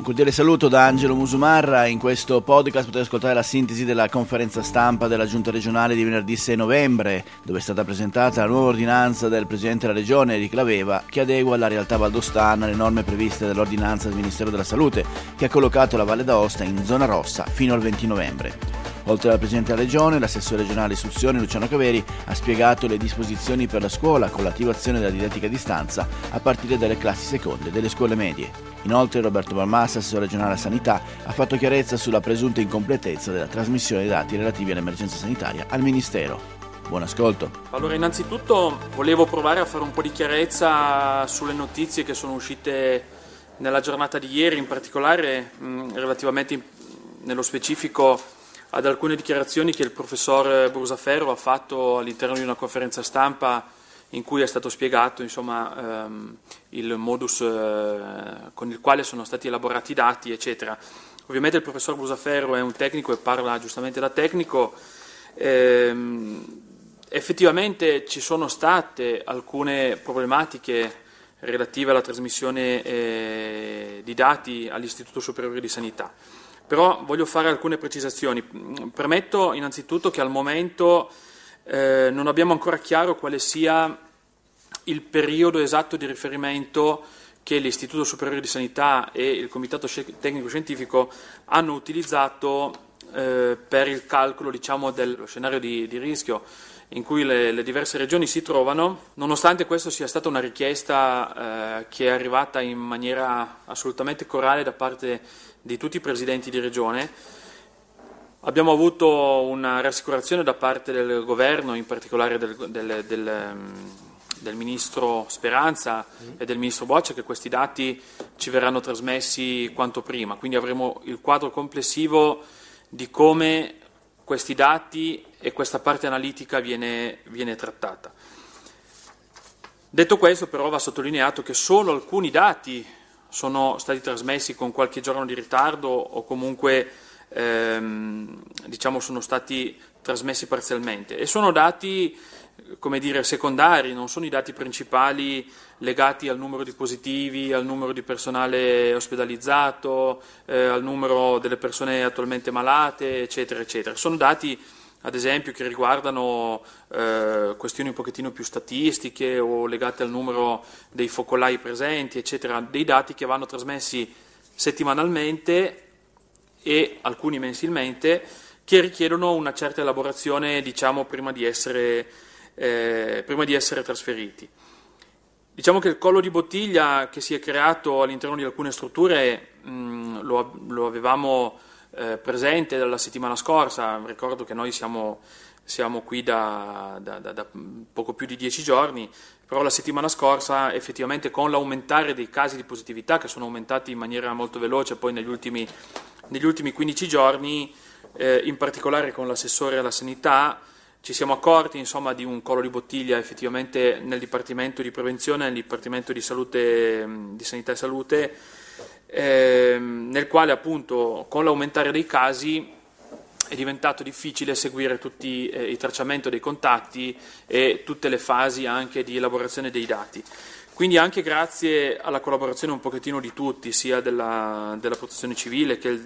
Un cordiale saluto da Angelo Musumarra. In questo podcast potete ascoltare la sintesi della conferenza stampa della Giunta regionale di venerdì 6 novembre, dove è stata presentata la nuova ordinanza del Presidente della Regione, Eric Laveva, che adegua alla realtà valdostana le norme previste dall'ordinanza del Ministero della Salute, che ha collocato la Valle d'Aosta in zona rossa fino al 20 novembre. Oltre al Presidente della Regione, l'assessore regionale istruzione Luciano Caveri ha spiegato le disposizioni per la scuola con l'attivazione della didattica a distanza a partire dalle classi seconde delle scuole medie. Inoltre Roberto Balmassa, assessore regionale sanità, ha fatto chiarezza sulla presunta incompletezza della trasmissione dei dati relativi all'emergenza sanitaria al Ministero. Buon ascolto. Allora, innanzitutto volevo provare a fare un po' di chiarezza sulle notizie che sono uscite nella giornata di ieri, in particolare mh, relativamente nello specifico ad alcune dichiarazioni che il professor Brusaferro ha fatto all'interno di una conferenza stampa in cui è stato spiegato insomma, ehm, il modus eh, con il quale sono stati elaborati i dati, eccetera. Ovviamente il professor Brusaferro è un tecnico e parla giustamente da tecnico. Ehm, effettivamente ci sono state alcune problematiche relative alla trasmissione eh, di dati all'Istituto Superiore di Sanità. Però voglio fare alcune precisazioni. Premetto innanzitutto che al momento eh, non abbiamo ancora chiaro quale sia il periodo esatto di riferimento che l'Istituto Superiore di Sanità e il Comitato Tecnico Scientifico hanno utilizzato eh, per il calcolo diciamo, dello scenario di, di rischio in cui le, le, diverse regioni si trovano, nonostante questo sia stata una richiesta eh, che è arrivata in maniera assolutamente corale da parte di tutti i presidenti di regione. Abbiamo avuto una rassicurazione da parte del governo, in particolare del, del, del, del ministro Speranza e del ministro Boccia, che questi dati ci verranno trasmessi quanto prima, quindi avremo il quadro complessivo di come questi dati e questa parte analitica viene, viene trattata. Detto questo, però, va sottolineato che solo alcuni dati sono stati trasmessi con qualche giorno di ritardo o comunque ehm, diciamo sono stati trasmessi parzialmente e sono dati come dire, secondari, non sono i dati principali legati al numero di positivi, al numero di personale ospedalizzato, eh, al numero delle persone attualmente malate, eccetera, eccetera. Sono dati ad esempio che riguardano eh, questioni un pochettino più statistiche o legate al numero dei focolai presenti, eccetera, dei dati che vanno trasmessi settimanalmente e alcuni mensilmente che richiedono una certa elaborazione diciamo, prima, di essere, eh, prima di essere trasferiti. Diciamo che il collo di bottiglia che si è creato all'interno di alcune strutture mh, lo, lo avevamo eh, presente dalla settimana scorsa, ricordo che noi siamo, siamo qui da, da, da, da, poco più di dieci giorni, però la settimana scorsa effettivamente con l'aumentare dei casi di positività che sono aumentati in maniera molto veloce poi negli ultimi, negli ultimi 15 giorni, eh, in particolare con l'assessore alla sanità, ci siamo accorti insomma, di un collo di bottiglia effettivamente nel Dipartimento di Prevenzione, nel Dipartimento di, salute, di Sanità e Salute, ehm, nel quale appunto con l'aumentare dei casi è diventato difficile seguire tutti eh, il tracciamento dei contatti e tutte le fasi anche di elaborazione dei dati. Quindi anche grazie alla collaborazione un pochettino di tutti, sia della, della protezione civile che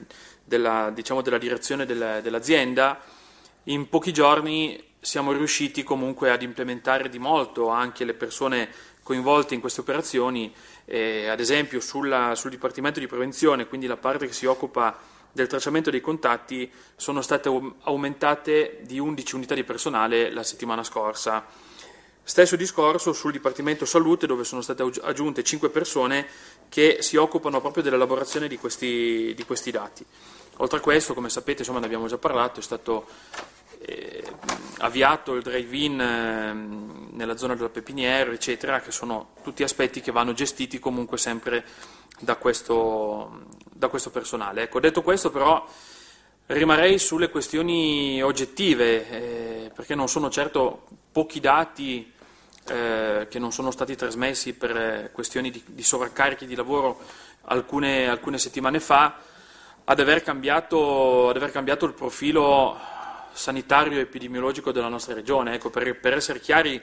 della, diciamo, della direzione della, dell'azienda, in pochi giorni siamo riusciti comunque ad implementare di molto anche le persone coinvolte in queste operazioni, eh, ad esempio sulla, sul Dipartimento di Prevenzione, quindi la parte che si occupa del tracciamento dei contatti, sono state aumentate di 11 unità di personale la settimana scorsa. Stesso discorso sul Dipartimento Salute dove sono state aggiunte 5 persone che si occupano proprio dell'elaborazione di questi, di questi dati. Oltre a questo, come sapete, insomma, ne abbiamo già parlato, è stato eh, avviato il drive-in eh, nella zona della Pepiniere, eccetera, che sono tutti aspetti che vanno gestiti comunque sempre da questo, da questo personale. Ecco, detto questo però rimarrei sulle questioni oggettive, eh, perché non sono certo pochi dati eh, che non sono stati trasmessi per questioni di, di sovraccarichi di lavoro alcune, alcune settimane fa, ad aver, cambiato, ad aver cambiato il profilo sanitario e epidemiologico della nostra regione. Ecco, per, per, essere chiari,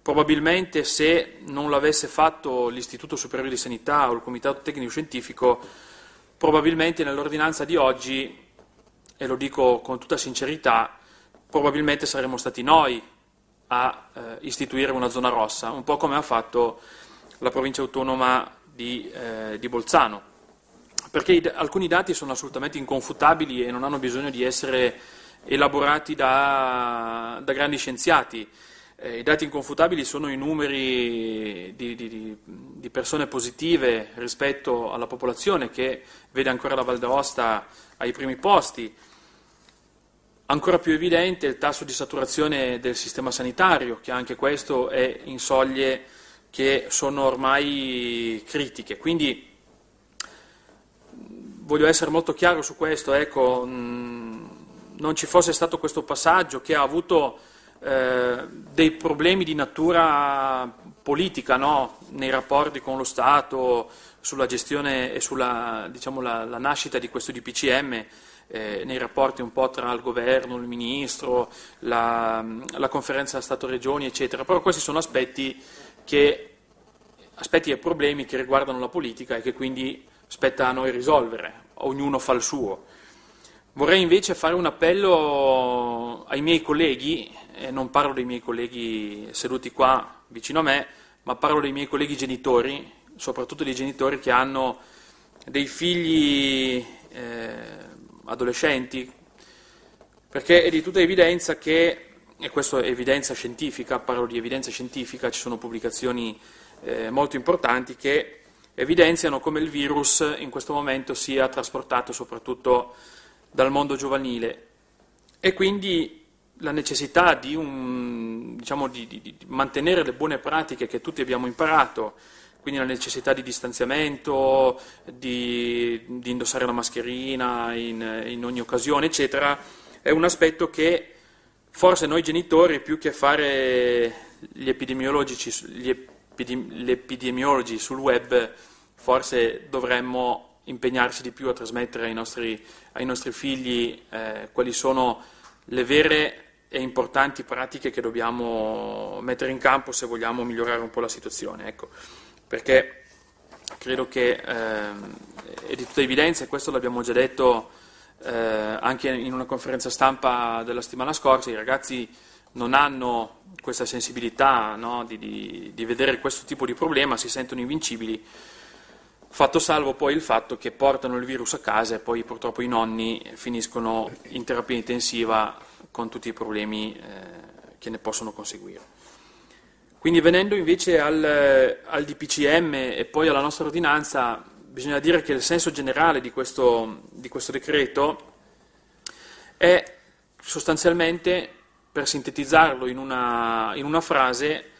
probabilmente se non l'avesse fatto l'Istituto Superiore di Sanità o il Comitato Tecnico Scientifico, probabilmente nell'ordinanza di oggi, e lo dico con tutta sincerità, probabilmente saremmo stati noi a eh, istituire una zona rossa, un po' come ha fatto la provincia autonoma di, eh, di Bolzano, perché i, alcuni dati sono assolutamente inconfutabili e non hanno bisogno di essere elaborati da, da grandi scienziati. Eh, I dati inconfutabili sono i numeri di, di, di, persone positive rispetto alla popolazione che vede ancora la Val d'Aosta ai primi posti. Ancora più evidente il tasso di saturazione del sistema sanitario, che anche questo è in soglie che sono ormai critiche. Quindi voglio essere molto chiaro su questo, ecco, non ci fosse stato questo passaggio che ha avuto eh, dei problemi di natura politica no? nei rapporti con lo Stato, sulla gestione e sulla diciamo, la, la nascita di questo DPCM, eh, nei rapporti un po' tra il governo, il ministro, la, la conferenza Stato-Regioni, eccetera. Però questi sono aspetti, che, aspetti e problemi che riguardano la politica e che quindi spetta a noi risolvere, ognuno fa il suo. Vorrei invece fare un appello ai miei colleghi, e non parlo dei miei colleghi seduti qua vicino a me, ma parlo dei miei colleghi genitori, soprattutto dei genitori che hanno dei figli eh, adolescenti, perché è di tutta evidenza che, e questa è evidenza scientifica, parlo di evidenza scientifica, ci sono pubblicazioni eh, molto importanti che evidenziano come il virus in questo momento sia trasportato soprattutto dal mondo giovanile. E quindi la necessità di, un, diciamo, di, di, di, mantenere le buone pratiche che tutti abbiamo imparato, quindi la necessità di distanziamento, di, indossare la mascherina in, in, ogni occasione, eccetera, è un aspetto che forse noi genitori, più che fare gli epidemiologi, gli epidemi, gli epidemiologi sul web, forse dovremmo impegnarsi di più a trasmettere ai nostri, ai nostri figli eh, quali sono le vere e importanti pratiche che dobbiamo mettere in campo se vogliamo migliorare un po' la situazione. Ecco, perché credo che eh, è di tutta evidenza, e questo l'abbiamo già detto eh, anche in una conferenza stampa della settimana scorsa, i ragazzi non hanno questa sensibilità no, di, di, di vedere questo tipo di problema, si sentono invincibili Fatto salvo poi il fatto che portano il virus a casa e poi purtroppo i nonni finiscono in terapia intensiva con tutti i problemi eh, che ne possono conseguire. Quindi venendo invece al, al, DPCM e poi alla nostra ordinanza, bisogna dire che il senso generale di questo, di questo decreto è sostanzialmente, per sintetizzarlo in una, in una frase,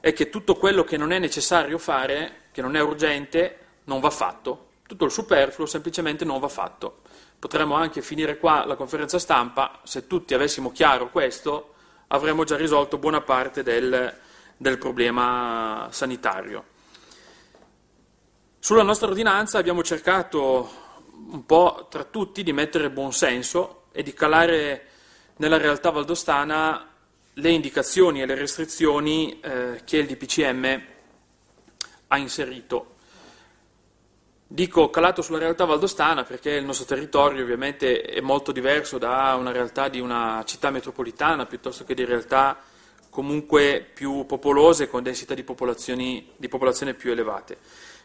è che tutto quello che non è necessario fare che non è urgente, non va fatto. Tutto il superfluo semplicemente non va fatto. Potremmo anche finire qua la conferenza stampa, se tutti avessimo chiaro questo, avremmo già risolto buona parte del, del problema sanitario. Sulla nostra ordinanza abbiamo cercato un po' tra tutti di mettere buon senso e di calare nella realtà valdostana le indicazioni e le restrizioni eh, che il DPCM ha inserito. Dico calato sulla realtà valdostana perché il nostro territorio ovviamente è molto diverso da una realtà di una città metropolitana piuttosto che di realtà comunque più popolose con densità di, di popolazione più elevate.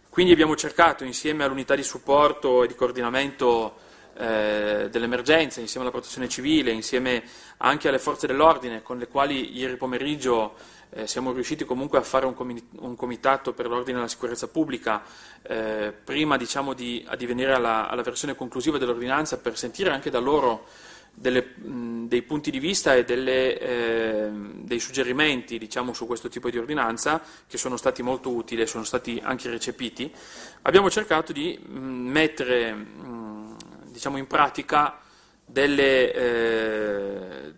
Quindi abbiamo cercato insieme all'unità di supporto e di coordinamento eh, dell'emergenza, insieme alla protezione civile, insieme anche alle forze dell'ordine con le quali ieri pomeriggio eh, siamo riusciti comunque a fare un, comi- un, comitato per l'ordine e la sicurezza pubblica eh, prima diciamo, di addivenire alla, alla, versione conclusiva dell'ordinanza per sentire anche da loro delle, mh, dei punti di vista e delle, eh, dei suggerimenti diciamo, su questo tipo di ordinanza che sono stati molto utili e sono stati anche recepiti. Abbiamo cercato di mh, mettere mh, diciamo, in pratica delle, eh,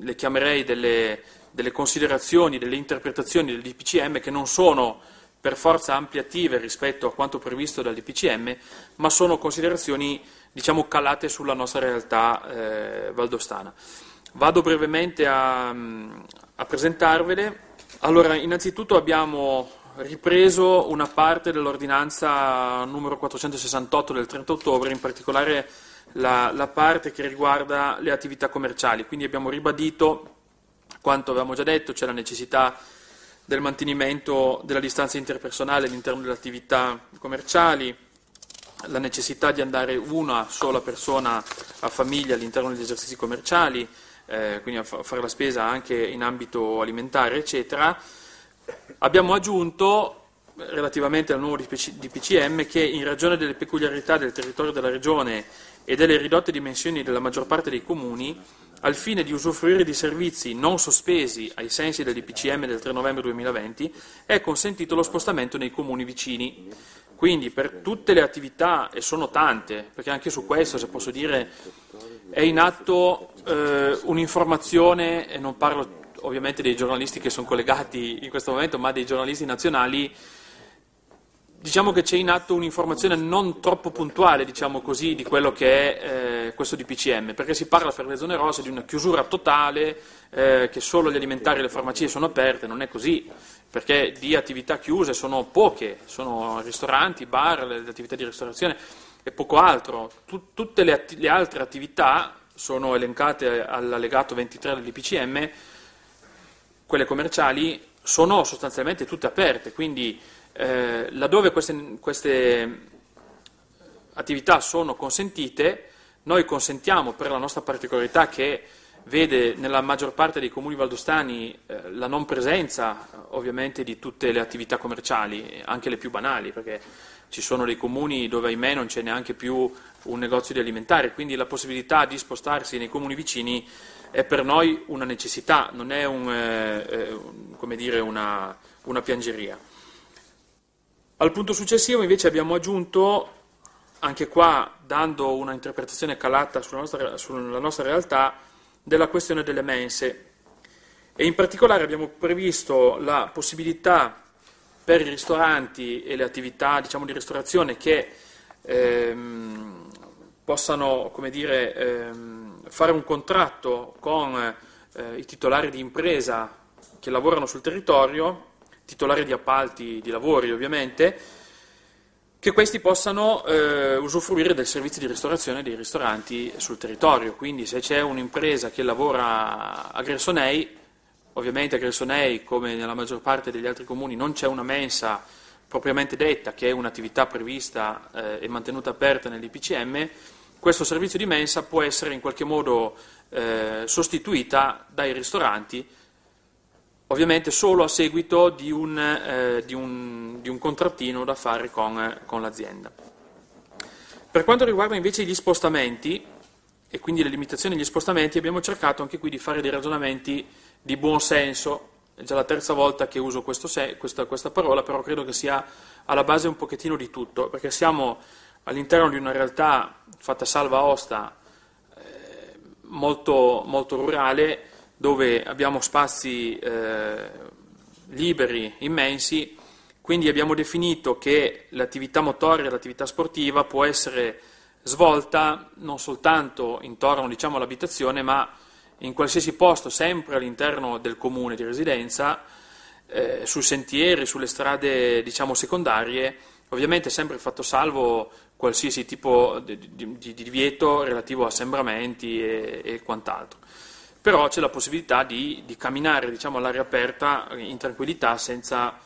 le chiamerei delle delle considerazioni, delle interpretazioni del DPCM che non sono per forza ampliative rispetto a quanto previsto dal DPCM, ma sono considerazioni diciamo, calate sulla nostra realtà eh, valdostana. Vado brevemente a, a, presentarvele. Allora, innanzitutto abbiamo ripreso una parte dell'ordinanza numero 468 del 30 ottobre, in particolare la, la parte che riguarda le attività commerciali. Quindi abbiamo ribadito quanto avevamo già detto, c'è la necessità del mantenimento della distanza interpersonale all'interno delle attività commerciali, la necessità di andare una sola persona a famiglia all'interno degli esercizi commerciali, eh, quindi a fare la spesa anche in ambito alimentare, eccetera. Abbiamo aggiunto relativamente al nuovo DPCM che in ragione delle peculiarità del territorio della Regione e delle ridotte dimensioni della maggior parte dei comuni, al fine di usufruire di servizi non sospesi ai sensi del DPCM del 3 novembre 2020, è consentito lo spostamento nei comuni vicini. Quindi per tutte le attività, e sono tante, perché anche su questo, se posso dire, è in atto eh, un'informazione, e non parlo ovviamente dei giornalisti che sono collegati in questo momento, ma dei giornalisti nazionali, diciamo che c'è in atto un'informazione non troppo puntuale, diciamo così, di quello che è eh, questo DPCM, perché si parla per le zone rosse di una chiusura totale, eh, che solo gli alimentari e le farmacie sono aperte, non è così, perché di attività chiuse sono poche, sono ristoranti, bar, le, attività di ristorazione e poco altro. Tut, tutte le, atti- le altre attività sono elencate all'allegato 23 del DPCM, quelle commerciali sono sostanzialmente tutte aperte, quindi eh, laddove queste, queste, attività sono consentite, noi consentiamo per la nostra particolarità che vede nella maggior parte dei comuni valdostani eh, la non presenza ovviamente di tutte le attività commerciali, anche le più banali, perché ci sono dei comuni dove ahimè non c'è neanche più un negozio di alimentari, quindi la possibilità di spostarsi nei comuni vicini è per noi una necessità, non è un, eh, eh dire, una, una piangeria. Al punto successivo invece abbiamo aggiunto, anche qua dando una interpretazione calata sulla nostra, sulla nostra realtà, della questione delle mense e in particolare abbiamo previsto la possibilità per i ristoranti e le attività diciamo, di ristorazione che ehm, possano dire, ehm, fare un contratto con eh, i titolari di impresa che lavorano sul territorio titolari di appalti di lavori ovviamente, che questi possano eh, usufruire del servizio di ristorazione dei ristoranti sul territorio. Quindi se c'è un'impresa che lavora a Gressonei, ovviamente a Gressonei, come nella maggior parte degli altri comuni, non c'è una mensa propriamente detta, che è un'attività prevista eh, e mantenuta aperta nell'IPCM, questo servizio di mensa può essere in qualche modo eh, sostituita dai ristoranti ovviamente solo a seguito di un, eh, di un, di un contrattino da fare con, con, l'azienda. Per quanto riguarda invece gli spostamenti, e quindi le limitazioni agli spostamenti, abbiamo cercato anche qui di fare dei ragionamenti di buon senso, è già la terza volta che uso se, questa, questa parola, però credo che sia alla base un pochettino di tutto, perché siamo all'interno di una realtà fatta salva Osta eh, molto, molto rurale, dove abbiamo spazi eh, liberi, immensi, quindi abbiamo definito che l'attività motoria, l'attività sportiva può essere svolta non soltanto intorno diciamo, all'abitazione, ma in qualsiasi posto, sempre all'interno del comune di residenza, eh, su sentieri, sulle strade diciamo, secondarie, ovviamente sempre fatto salvo qualsiasi tipo di, di, di divieto relativo a assembramenti e, e quant'altro però c'è la possibilità di, di camminare diciamo, all'aria aperta in tranquillità senza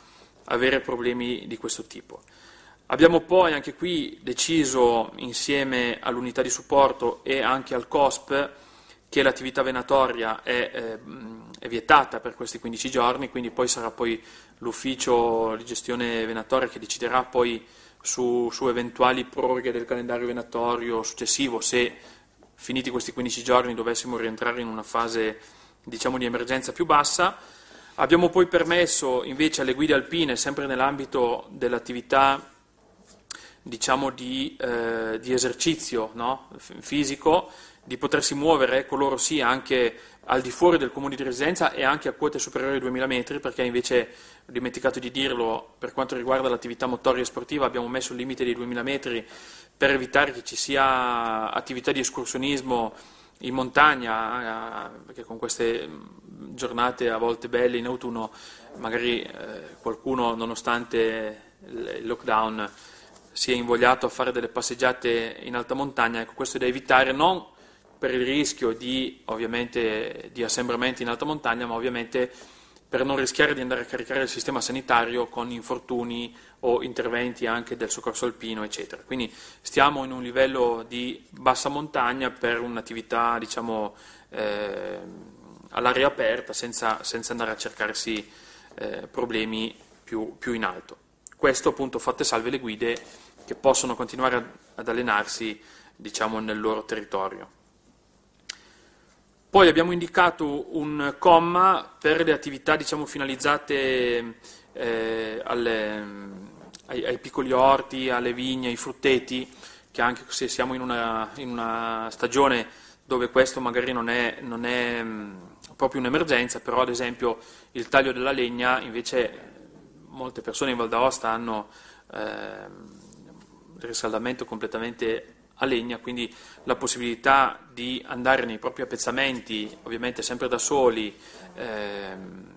avere problemi di questo tipo. Abbiamo poi anche qui deciso insieme all'unità di supporto e anche al COSP che l'attività venatoria è, eh, è, vietata per questi 15 giorni, quindi poi sarà poi l'ufficio di gestione venatoria che deciderà poi su, su eventuali proroghe del calendario venatorio successivo se finiti questi 15 giorni dovessimo rientrare in una fase diciamo, di emergenza più bassa. Abbiamo poi permesso invece alle guide alpine, sempre nell'ambito dell'attività diciamo, di, eh, di, esercizio no? fisico, di potersi muovere, coloro sì, anche al di fuori del comune di residenza e anche a quote superiori ai 2000 metri, perché invece, ho dimenticato di dirlo, per quanto riguarda l'attività motoria sportiva abbiamo messo il limite dei 2000 metri per evitare che ci sia attività di escursionismo in montagna, perché con queste giornate a volte belle in autunno magari eh, qualcuno nonostante il lockdown sia invogliato a fare delle passeggiate in alta montagna, ecco questo è da evitare non per il rischio di, ovviamente, di assembramenti in alta montagna, ma ovviamente per non rischiare di andare a caricare il sistema sanitario con infortuni o interventi anche del soccorso alpino, eccetera. Quindi stiamo in un livello di bassa montagna per un'attività diciamo, eh, all'aria aperta senza, senza, andare a cercarsi eh, problemi più, più, in alto. Questo appunto fatte salve le guide che possono continuare ad allenarsi diciamo, nel loro territorio. Poi abbiamo indicato un comma per le attività diciamo, finalizzate eh, alle, ai, ai, piccoli orti, alle vigne, ai frutteti, che anche se siamo in una, in una stagione dove questo magari non è, non è mh, proprio un'emergenza, però ad esempio il taglio della legna, invece molte persone in Val d'Aosta hanno eh, il riscaldamento completamente a legna, quindi la possibilità di andare nei propri appezzamenti, ovviamente sempre da soli, ehm,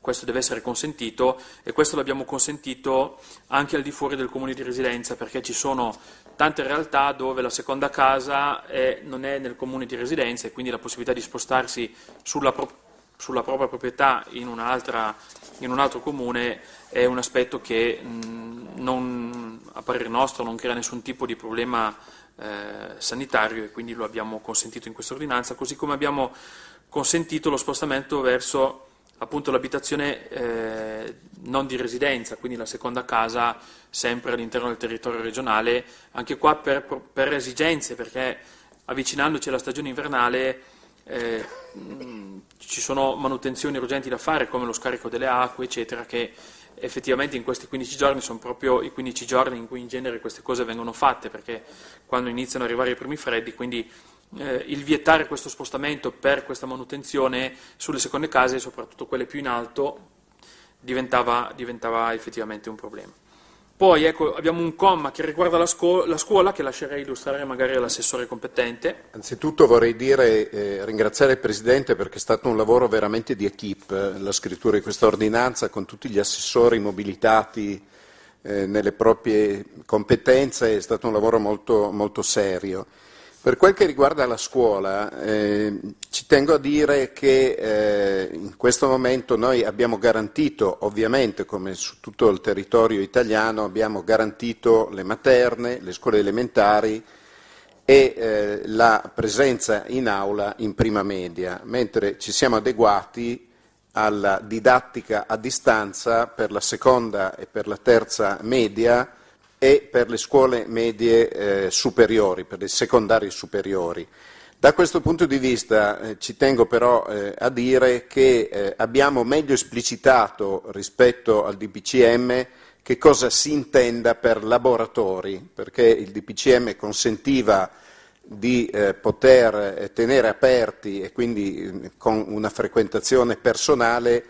questo deve essere consentito e questo l'abbiamo consentito anche al di fuori del comune di residenza perché ci sono tante realtà dove la seconda casa è, non è nel comune di residenza e quindi la possibilità di spostarsi sulla, pro, sulla propria proprietà in, in, un altro comune è un aspetto che non, a parere nostro non crea nessun tipo di problema eh, sanitario e quindi lo abbiamo consentito in questa ordinanza, così come abbiamo consentito lo spostamento verso appunto l'abitazione eh, non di residenza, quindi la seconda casa sempre all'interno del territorio regionale, anche qua per, per esigenze, perché avvicinandoci alla stagione invernale eh, ci sono manutenzioni urgenti da fare come lo scarico delle acque, eccetera, che effettivamente in questi 15 giorni sono proprio i 15 giorni in cui in genere queste cose vengono fatte, perché quando iniziano ad arrivare i primi freddi, quindi eh, il vietare questo spostamento per questa manutenzione sulle seconde case, soprattutto quelle più in alto, diventava, diventava effettivamente un problema. Poi ecco, abbiamo un comma che riguarda la, scuola, la scuola che lascerei illustrare magari all'assessore competente. Anzitutto vorrei dire, eh, ringraziare il Presidente perché è stato un lavoro veramente di equip, la scrittura di questa ordinanza con tutti gli assessori mobilitati eh, nelle proprie competenze, è stato un lavoro molto, molto serio. Per quel che riguarda la scuola, eh, ci tengo a dire che eh, in questo momento noi abbiamo garantito, ovviamente come su tutto il territorio italiano, abbiamo garantito le materne, le scuole elementari e eh, la presenza in aula in prima media, mentre ci siamo adeguati alla didattica a distanza per la seconda e per la terza media e per le scuole medie eh, superiori, per le secondarie superiori. Da questo punto di vista eh, ci tengo però eh, a dire che eh, abbiamo meglio esplicitato rispetto al DPCM che cosa si intenda per laboratori, perché il DPCM consentiva di eh, poter eh, tenere aperti e quindi con una frequentazione personale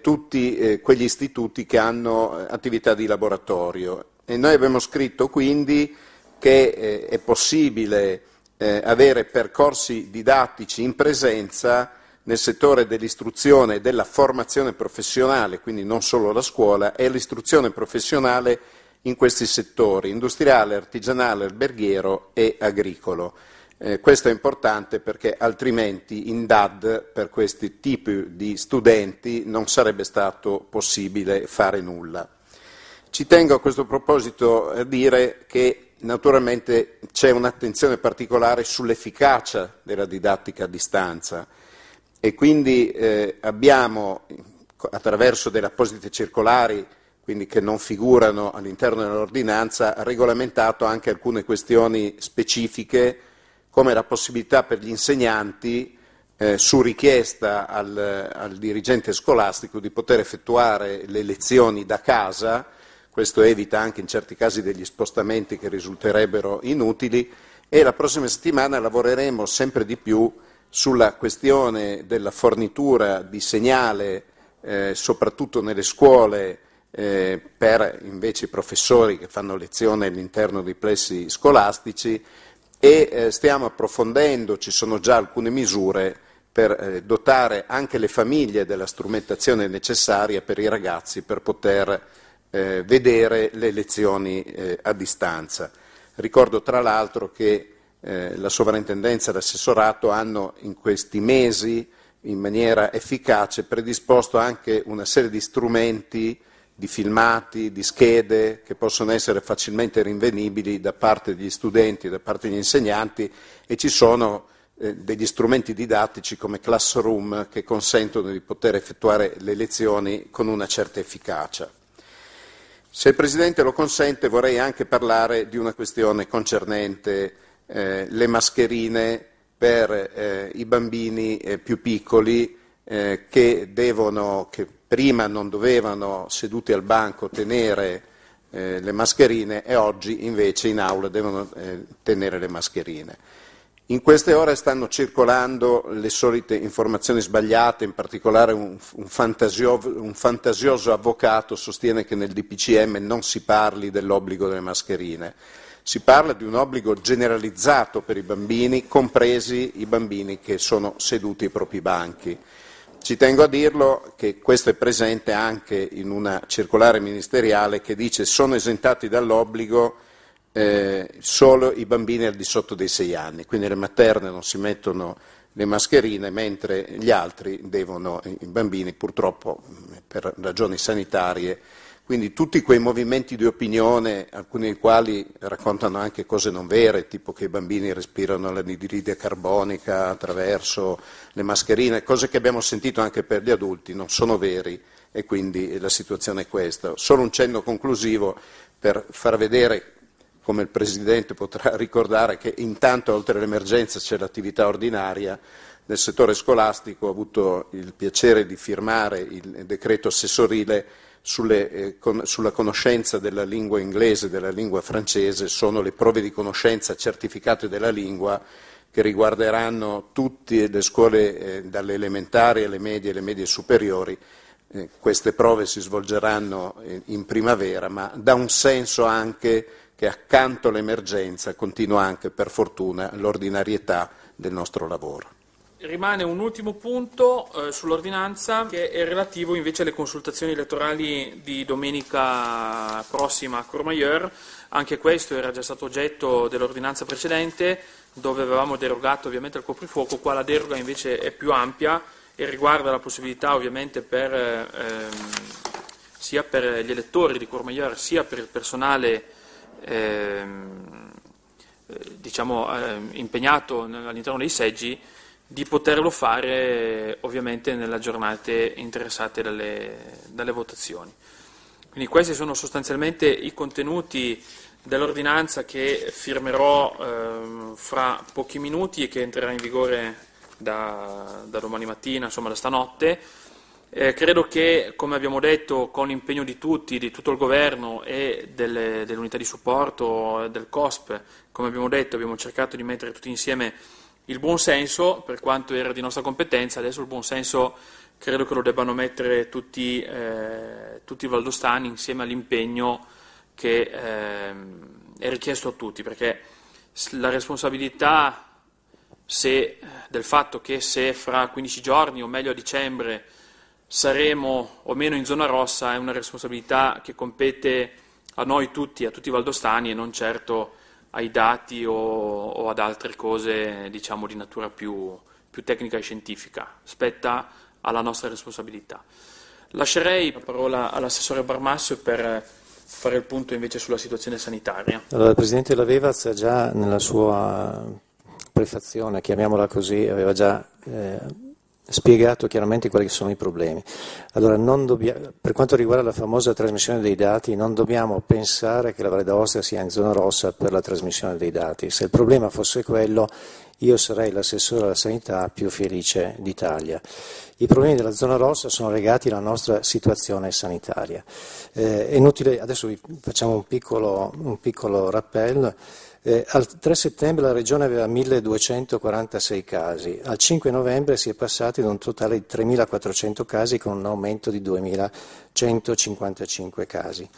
tutti quegli istituti che hanno attività di laboratorio e noi abbiamo scritto quindi che eh, è possibile eh, avere percorsi didattici in presenza nel settore dell'istruzione e della formazione professionale, quindi non solo la scuola, e l'istruzione professionale in questi settori, industriale, artigianale, alberghiero e agricolo. Eh, questo è importante perché altrimenti in DAD per questi tipi di studenti non sarebbe stato possibile fare nulla. Ci tengo a questo proposito a dire che naturalmente c'è un'attenzione particolare sull'efficacia della didattica a distanza e quindi eh, abbiamo attraverso delle apposite circolari quindi che non figurano all'interno dell'ordinanza, regolamentato anche alcune questioni specifiche come la possibilità per gli insegnanti eh, su richiesta al, al dirigente scolastico di poter effettuare le lezioni da casa questo evita anche in certi casi degli spostamenti che risulterebbero inutili e la prossima settimana lavoreremo sempre di più sulla questione della fornitura di segnale, eh, soprattutto nelle scuole, eh, per invece i professori che fanno lezione all'interno dei plessi scolastici e eh, stiamo approfondendo, ci sono già alcune misure per eh, dotare anche le famiglie della strumentazione necessaria per i ragazzi per poter eh, vedere le lezioni eh, a distanza. Ricordo tra l'altro che eh, la sovrintendenza e l'assessorato hanno in questi mesi in maniera efficace predisposto anche una serie di strumenti, di filmati, di schede che possono essere facilmente rinvenibili da parte degli studenti, da parte degli insegnanti e ci sono eh, degli strumenti didattici come Classroom che consentono di poter effettuare le lezioni con una certa efficacia. Se il Presidente lo consente vorrei anche parlare di una questione concernente eh, le mascherine per eh, i bambini eh, più piccoli eh, che, devono, che, prima non dovevano seduti al banco tenere eh, le mascherine e oggi invece in aula devono eh, tenere le mascherine. In queste ore stanno circolando le solite informazioni sbagliate, in particolare un, un, fantasio, un, fantasioso avvocato sostiene che nel DPCM non si parli dell'obbligo delle mascherine. Si parla di un obbligo generalizzato per i bambini, compresi i bambini che sono seduti ai propri banchi. Ci tengo a dirlo che questo è presente anche in una circolare ministeriale che dice sono esentati dall'obbligo eh, solo i bambini al di sotto dei sei anni, quindi le materne non si mettono le mascherine, mentre gli altri devono, i bambini purtroppo per ragioni sanitarie, quindi tutti quei movimenti di opinione, alcuni dei quali raccontano anche cose non vere, tipo che i bambini respirano l'anidride carbonica attraverso le mascherine, cose che abbiamo sentito anche per gli adulti, non sono veri e quindi la situazione è questa. Solo un cenno conclusivo per far vedere come il Presidente potrà ricordare che intanto oltre all'emergenza c'è l'attività ordinaria, nel settore scolastico ho avuto il piacere di firmare il decreto assessorile sulle, eh, con, sulla conoscenza della lingua inglese e della lingua francese, sono le prove di conoscenza certificate della lingua che riguarderanno tutte le scuole eh, dalle elementari alle medie e alle medie superiori. Eh, queste prove si svolgeranno eh, in primavera, ma dà un senso anche che accanto all'emergenza continua anche, per fortuna, l'ordinarietà del nostro lavoro. Rimane un ultimo punto eh, sull'ordinanza che è relativo invece alle consultazioni elettorali di domenica prossima a Courmayeur. Anche questo era già stato oggetto dell'ordinanza precedente dove avevamo derogato ovviamente al coprifuoco, qua la deroga invece è più ampia e riguarda la possibilità ovviamente per, ehm, sia per gli elettori di Courmayeur sia per il personale Ehm, eh, diciamo, eh, impegnato all'interno dei seggi di poterlo fare ovviamente nelle giornate interessate dalle, dalle votazioni. Quindi questi sono sostanzialmente i contenuti dell'ordinanza che firmerò eh, fra pochi minuti e che entrerà in vigore da, da domani mattina, insomma da stanotte. Eh, credo che, come abbiamo detto, con l'impegno di tutti, di tutto il governo e delle, dell'unità di supporto del COSP, come abbiamo detto, abbiamo cercato di mettere tutti insieme il buon senso, per quanto era di nostra competenza, adesso il buon senso credo che lo debbano mettere tutti, eh, tutti i valdostani insieme all'impegno che eh, è richiesto a tutti, perché la responsabilità se, del fatto che se fra 15 giorni o meglio a dicembre saremo o meno in zona rossa è una responsabilità che compete a noi tutti, a tutti i valdostani e non certo ai dati o, o ad altre cose diciamo, di natura più, più tecnica e scientifica. Spetta alla nostra responsabilità. Lascerei la parola all'assessore Barmasso per fare il punto invece sulla situazione sanitaria. Allora, il Presidente Lavevaz già nella sua prefazione, chiamiamola così, aveva già eh, spiegato chiaramente quali sono i problemi. Allora, dobbiamo, per quanto riguarda la famosa trasmissione dei dati, non dobbiamo pensare che la Valle d'Aosta sia in zona rossa per la trasmissione dei dati. Se il problema fosse quello, io sarei l'assessore alla sanità più felice d'Italia. I problemi della zona rossa sono legati alla nostra situazione sanitaria. Eh, inutile, adesso vi facciamo un piccolo, un piccolo rappello. Eh, al 3 settembre la Regione aveva 1246 casi, al 5 novembre si è passati da un totale di 3400 casi con un aumento di 2155 casi.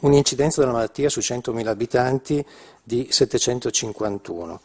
Un'incidenza della malattia su 100.000 abitanti di 751.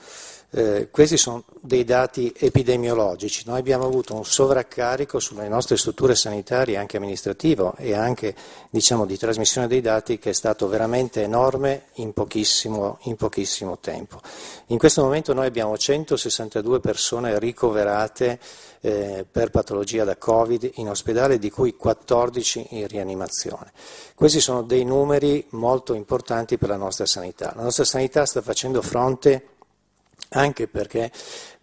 Eh, questi sono dei dati epidemiologici. Noi abbiamo avuto un sovraccarico sulle nostre strutture sanitarie, anche amministrativo e anche diciamo, di trasmissione dei dati, che è stato veramente enorme in pochissimo, in pochissimo tempo. In questo momento noi abbiamo 162 persone ricoverate eh, per patologia da Covid in ospedale, di cui 14 in rianimazione. Questi sono dei numeri molto importanti per la nostra sanità. La nostra sanità sta facendo fronte anche perché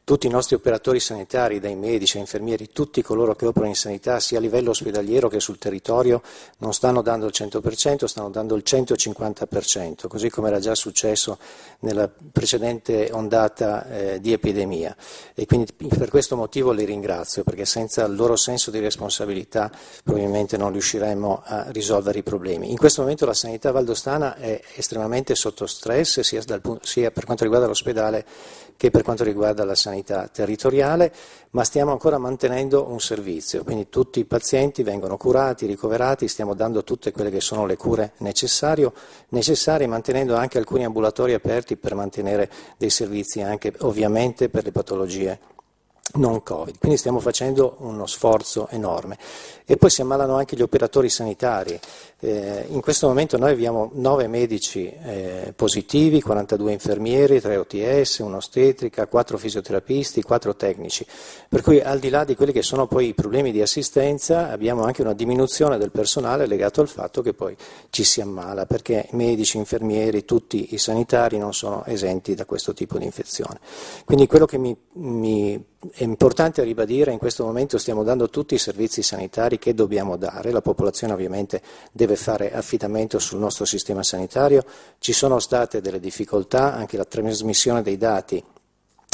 tutti i nostri operatori sanitari, dai medici ai infermieri, tutti coloro che operano in sanità, sia a livello ospedaliero che sul territorio, non stanno dando il 100%, stanno dando il 150%, così come era già successo nella precedente ondata eh, di epidemia. E quindi per questo motivo li ringrazio, perché senza il loro senso di responsabilità probabilmente non riusciremmo a risolvere i problemi. In questo momento la sanità valdostana è estremamente sotto stress, sia, dal, sia per quanto riguarda l'ospedale che per quanto riguarda la sanità territoriale, ma stiamo ancora mantenendo un servizio, quindi tutti i pazienti vengono curati, ricoverati, stiamo dando tutte quelle che sono le cure necessarie, mantenendo anche alcuni ambulatori aperti per mantenere dei servizi anche ovviamente per le patologie non Covid. Quindi stiamo facendo uno sforzo enorme. E poi si ammalano anche gli operatori sanitari. Eh, in questo momento noi abbiamo 9 medici eh, positivi, 42 infermieri, 3 OTS, un'ostetrica, 4 fisioterapisti, 4 tecnici. Per cui al di là di quelli che sono poi i problemi di assistenza abbiamo anche una diminuzione del personale legato al fatto che poi ci si ammala, perché medici, infermieri, tutti i sanitari non sono esenti da questo tipo di infezione. Quindi quello che mi, mi è importante ribadire, in questo momento stiamo dando tutti i servizi sanitari che dobbiamo dare, la popolazione ovviamente deve fare affidamento sul nostro sistema sanitario, ci sono state delle difficoltà, anche la trasmissione dei dati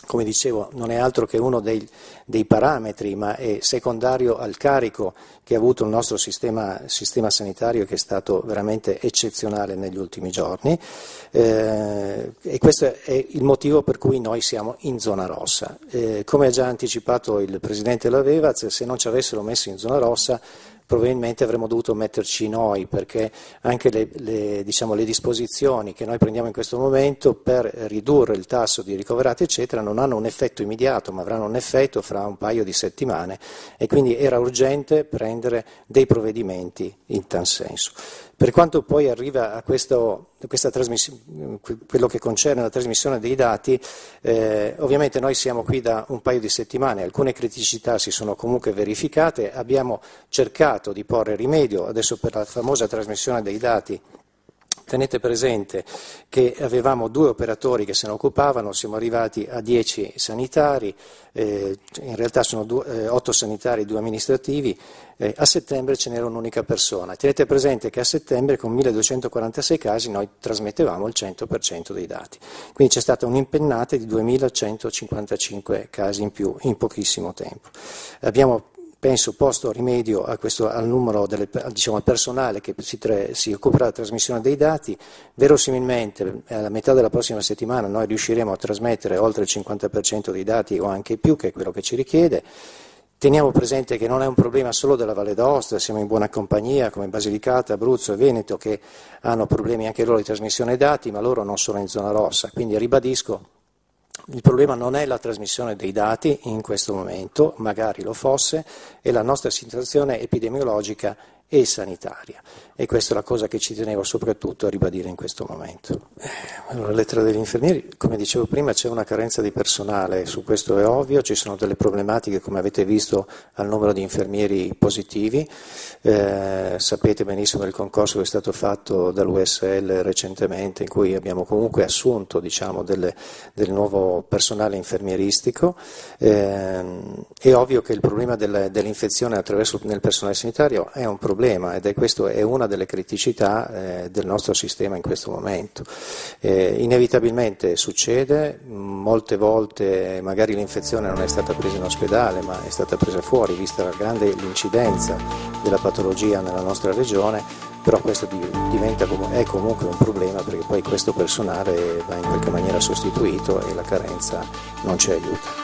come dicevo, non è altro che uno dei, dei, parametri, ma è secondario al carico che ha avuto il nostro sistema, sistema sanitario che è stato veramente eccezionale negli ultimi giorni eh, e questo è il motivo per cui noi siamo in zona rossa. Eh, come ha già anticipato il Presidente Lavevaz, se non ci avessero messo in zona rossa probabilmente avremmo dovuto metterci noi perché anche le, le, diciamo, le, disposizioni che noi prendiamo in questo momento per ridurre il tasso di ricoverati eccetera non hanno un effetto immediato ma avranno un effetto fra un paio di settimane e quindi era urgente prendere dei provvedimenti in tal senso. Per quanto poi arriva a questo, quello che concerne la trasmissione dei dati, eh, ovviamente noi siamo qui da un paio di settimane, alcune criticità si sono comunque verificate, abbiamo cercato di porre rimedio, adesso per la famosa trasmissione dei dati Tenete presente che avevamo due operatori che se ne occupavano, siamo arrivati a dieci sanitari, eh, in realtà sono due, eh, otto sanitari e due amministrativi, eh, a settembre ce n'era un'unica persona. Tenete presente che a settembre con 1246 casi noi trasmettevamo il 100% dei dati, quindi c'è stata un'impennata di 2155 casi in più in pochissimo tempo. Abbiamo penso, posto rimedio questo, al numero delle, diciamo, al personale che si, tre, si, occuperà della trasmissione dei dati, verosimilmente alla metà della prossima settimana noi riusciremo a trasmettere oltre il 50% dei dati o anche più, che è quello che ci richiede. Teniamo presente che non è un problema solo della Valle d'Aosta, siamo in buona compagnia come Basilicata, Abruzzo e Veneto che hanno problemi anche loro di trasmissione dati, ma loro non sono in zona rossa. Quindi ribadisco il problema non è la trasmissione dei dati in questo momento, magari lo fosse, è la nostra situazione epidemiologica e sanitaria. E questa è la cosa che ci tenevo soprattutto a ribadire in questo momento. Allora, la lettera degli infermieri, come dicevo prima, c'è una carenza di personale, su questo è ovvio, ci sono delle problematiche, come avete visto, al numero di infermieri positivi. Eh, sapete benissimo del concorso che è stato fatto dall'USL recentemente, in cui abbiamo comunque assunto diciamo, delle, del nuovo personale infermieristico. Eh, è ovvio che il problema del, dell'infezione attraverso nel personale sanitario è un problema ed è questa è una delle criticità eh, del nostro sistema in questo momento. Eh, inevitabilmente succede, molte volte magari l'infezione non è stata presa in ospedale ma è stata presa fuori, vista la grande incidenza della patologia nella nostra regione, però questo diventa, è comunque un problema perché poi questo personale va in qualche maniera sostituito e la carenza non ci aiuta.